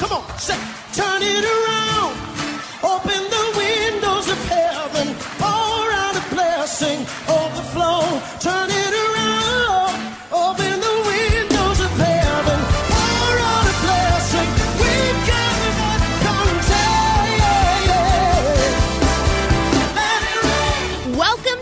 Come on, say, turn it around. Open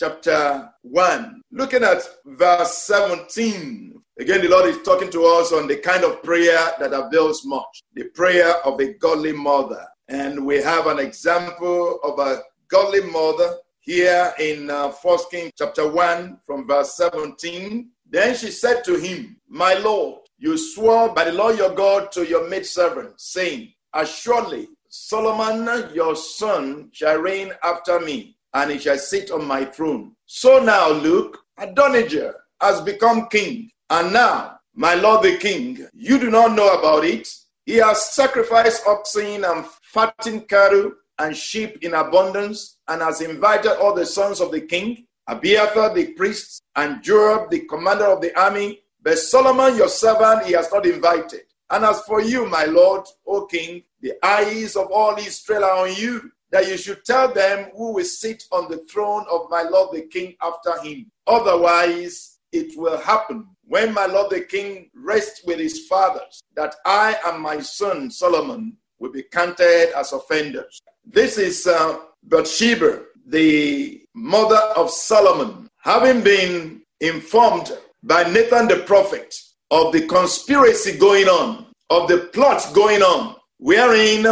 chapter 1. Looking at verse 17. Again, the Lord is talking to us on the kind of prayer that avails much. The prayer of a godly mother. And we have an example of a godly mother here in uh, First Kings chapter 1 from verse 17. Then she said to him, My Lord, you swore by the Lord your God to your maidservant, saying, Assuredly, Solomon your son shall reign after me, and he shall sit on my throne. So now, look, Adonijah has become king, and now, my lord the king, you do not know about it. He has sacrificed oxen and fattened cattle and sheep in abundance, and has invited all the sons of the king, Abiathar the priest, and Joab the commander of the army. But Solomon your servant he has not invited. And as for you, my lord, O king, the eyes of all Israel are on you, that you should tell them who will sit on the throne of my lord the king after him. Otherwise, it will happen when my lord the king rests with his fathers, that I and my son Solomon will be counted as offenders. This is uh, Bathsheba, the mother of Solomon, having been informed by Nathan the prophet of the conspiracy going on, of the plot going on, wherein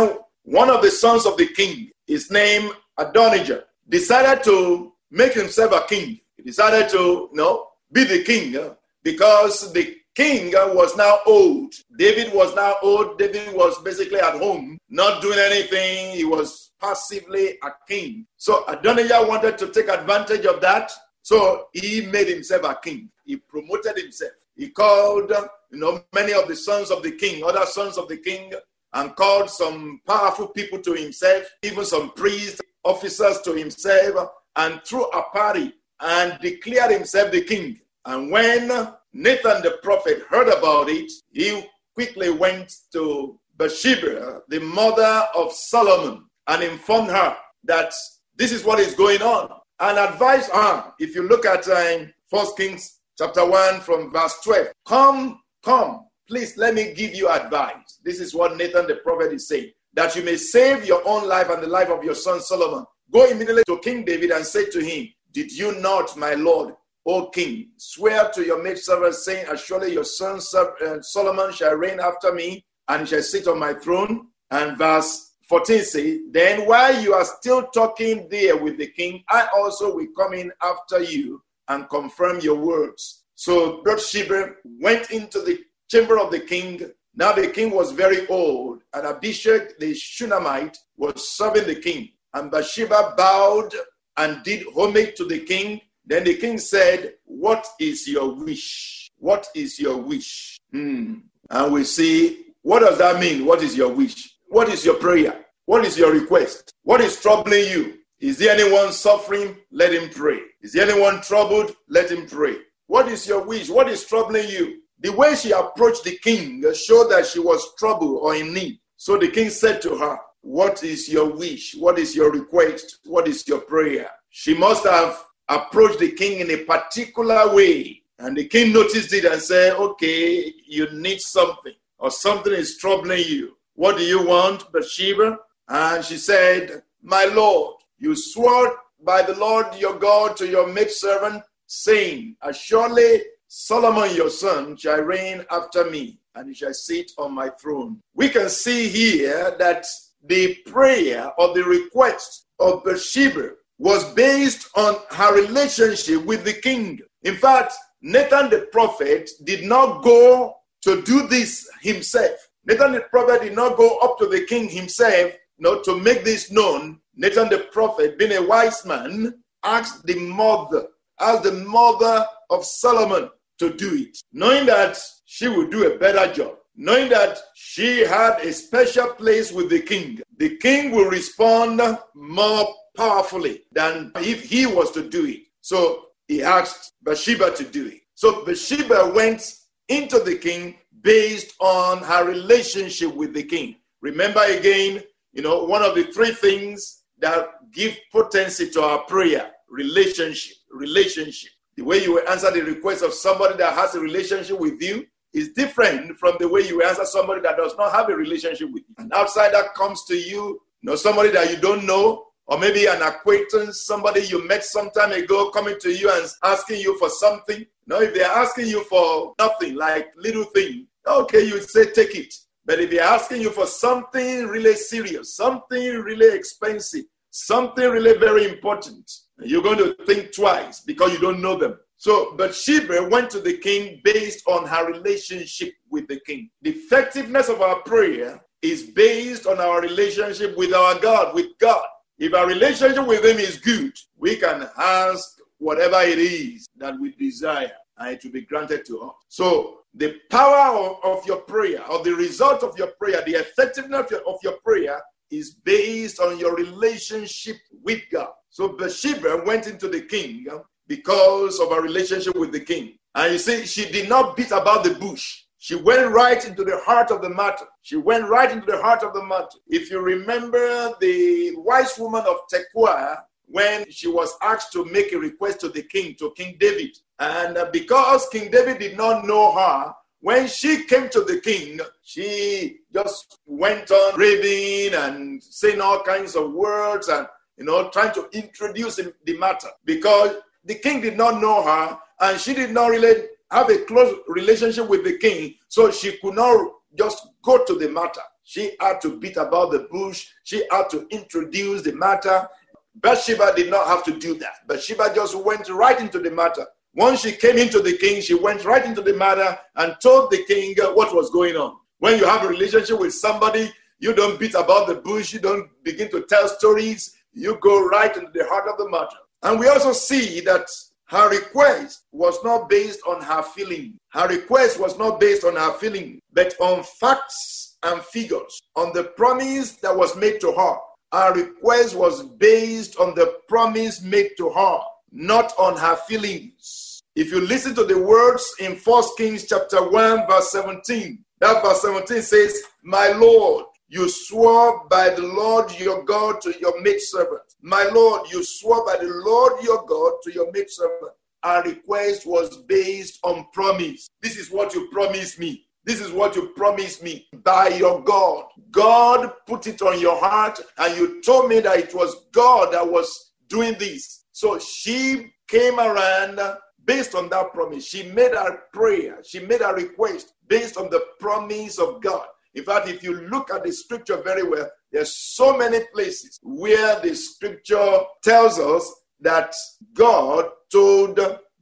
one of the sons of the king, his name Adonijah, decided to make himself a king. He decided to, you know, be the king because the king was now old. David was now old. David was basically at home, not doing anything. He was passively a king. So Adonijah wanted to take advantage of that. So he made himself a king. He promoted himself. He called, you know, many of the sons of the king, other sons of the king, and called some powerful people to himself, even some priests, officers to himself, and threw a party and declared himself the king. And when Nathan the prophet heard about it, he quickly went to Bathsheba, the mother of Solomon, and informed her that this is what is going on, and advised her. If you look at um, First Kings chapter 1 from verse 12, come, come, please let me give you advice. This is what Nathan the prophet is saying, that you may save your own life and the life of your son Solomon. Go immediately to King David and say to him, Did you not, my lord, O king, swear to your maidservant, saying, As Surely your son uh, Solomon shall reign after me, and shall sit on my throne? And verse 14 says, Then while you are still talking there with the king, I also will come in after you and confirm your words. So Bathsheba went into the chamber of the king. Now the king was very old, and Abishag the Shunammite was serving the king. And Bathsheba bowed and did homage to the king. Then the king said, What is your wish? What is your wish? Hmm. And we see, what does that mean? What is your wish? What is your prayer? What is your request? What is troubling you? Is there anyone suffering? Let him pray. Is there anyone troubled? Let him pray. What is your wish? What is troubling you? The way she approached the king showed that she was troubled or in need. So the king said to her, What is your wish? What is your request? What is your prayer? she must have approached the king in a particular way. And the king noticed it and said, Okay, you need something, or something is troubling you. What do you want, Bathsheba? And she said, My Lord, you swore by the Lord your God to your maidservant, saying, As surely Solomon your son shall reign after me, and he shall sit on my throne. We can see here that the prayer or the request of Bathsheba was based on her relationship with the king. In fact, Nathan the prophet did not go to do this himself. Nathan the prophet did not go up to the king himself, no, to make this known. Nathan the prophet, being a wise man, asked the mother, asked the mother of Solomon to do it, knowing that she would do a better job, knowing that she had a special place with the king. The king will respond more powerfully than if he was to do it. So he asked Bathsheba to do it. So Bathsheba went into the king based on her relationship with the king. Remember again, you know, one of the three things that give potency to our prayer relationship. Relationship. The way you answer the request of somebody that has a relationship with you is different from the way you answer somebody that does not have a relationship with you. An outsider comes to you, you know, somebody that you don't know, or maybe an acquaintance, somebody you met some time ago coming to you and asking you for something. No, if they're asking you for nothing, like little thing, okay, you say take it. But if they're asking you for something really serious, something really expensive, something really very important, you're going to think twice because you don't know them. So but Bathsheba went to the king based on her relationship with the king. The effectiveness of our prayer is based on our relationship with our God, with God. If our relationship with Him is good, we can ask whatever it is that we desire, and it will be granted to us. So, the power of, your prayer, or the result of your prayer, the effectiveness of your prayer is based on your relationship with God. So, Bathsheba went into the king because of her relationship with the king. And you see, she did not beat about the bush. She went right into the heart of the matter. She went right into the heart of the matter. If you remember the wise woman of Tekoa, when she was asked to make a request to the king, to King David, and uh, because King David did not know her, when she came to the king, she just went on raving and saying all kinds of words and you know trying to introduce the matter because the king did not know her and she did not really have a close relationship with the king, so she could not just go to the matter. She had to beat about the bush, she had to introduce the matter. Bathsheba did not have to do that. Bathsheba just went right into the matter. Once she came into the king, she went right into the matter and told the king uh, what was going on. When you have a relationship with somebody, you don't beat about the bush, you don't begin to tell stories, you go right into the heart of the matter. And we also see that her request was not based on her feeling. Her request was not based on her feeling, but on facts and figures, on the promise that was made to her. Her request was based on the promise made to her, not on her feelings. If you listen to the words in First Kings chapter 1, verse 17, that verse 17 says, My Lord, you swore by the Lord your God to your maidservant. My Lord, you swore by the Lord your God to your maidservant. Our request was based on promise. This is what you promised me. This is what you promised me by your God. God put it on your heart, and you told me that it was God that was doing this. So she came around based on that promise. She made her prayer, she made a request based on the promise of God. In fact, if you look at the scripture very well, there's so many places where the scripture tells us that God told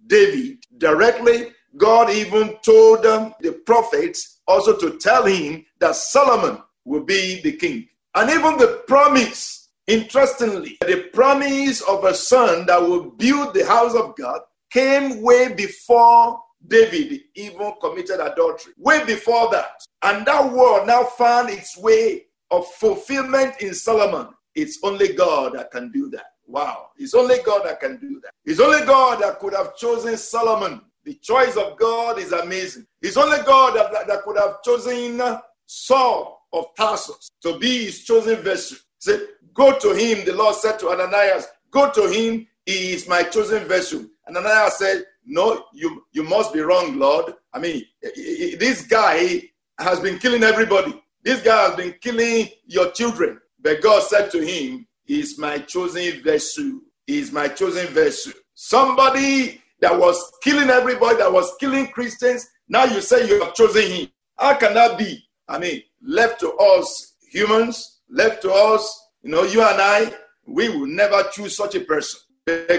David directly. God even told um, the prophets also to tell him that Solomon will be the king. And even the promise, interestingly, the promise of a son that will build the house of God came way before David even committed adultery. Way before that. And that word now found its way of fulfillment in Solomon. It's only God that can do that. Wow. It's only God that can do that. It's only God that could have chosen Solomon. The choice of God is amazing. It's only God that, that, that could have chosen Saul of Tarsus to be his chosen vessel. Say, go to him, the Lord said to Ananias, go to him He is my chosen vessel. And Ananias said, No, you, you must be wrong, Lord. I mean, this guy has been killing everybody. This guy has been killing your children. But God said to him, He is my chosen vessel. He is my chosen vessel. Somebody that was killing everybody, that was killing Christians, now you say you have chosen him. How can that be? I mean, left to us humans, left to us, you know, you and I, we will never choose such a person.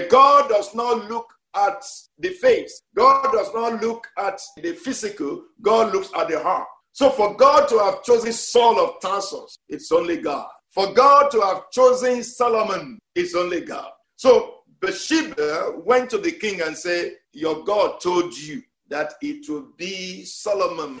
God does not look at the face. God does not look at the physical. God looks at the heart. So for God to have chosen Saul of Tarsus, it's only God. For God to have chosen Solomon, it's only God. So Bathsheba went to the king and said, Your God told you that it will be Solomon.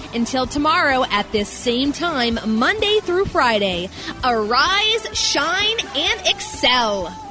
Until tomorrow at this same time, Monday through Friday, arise, shine, and excel.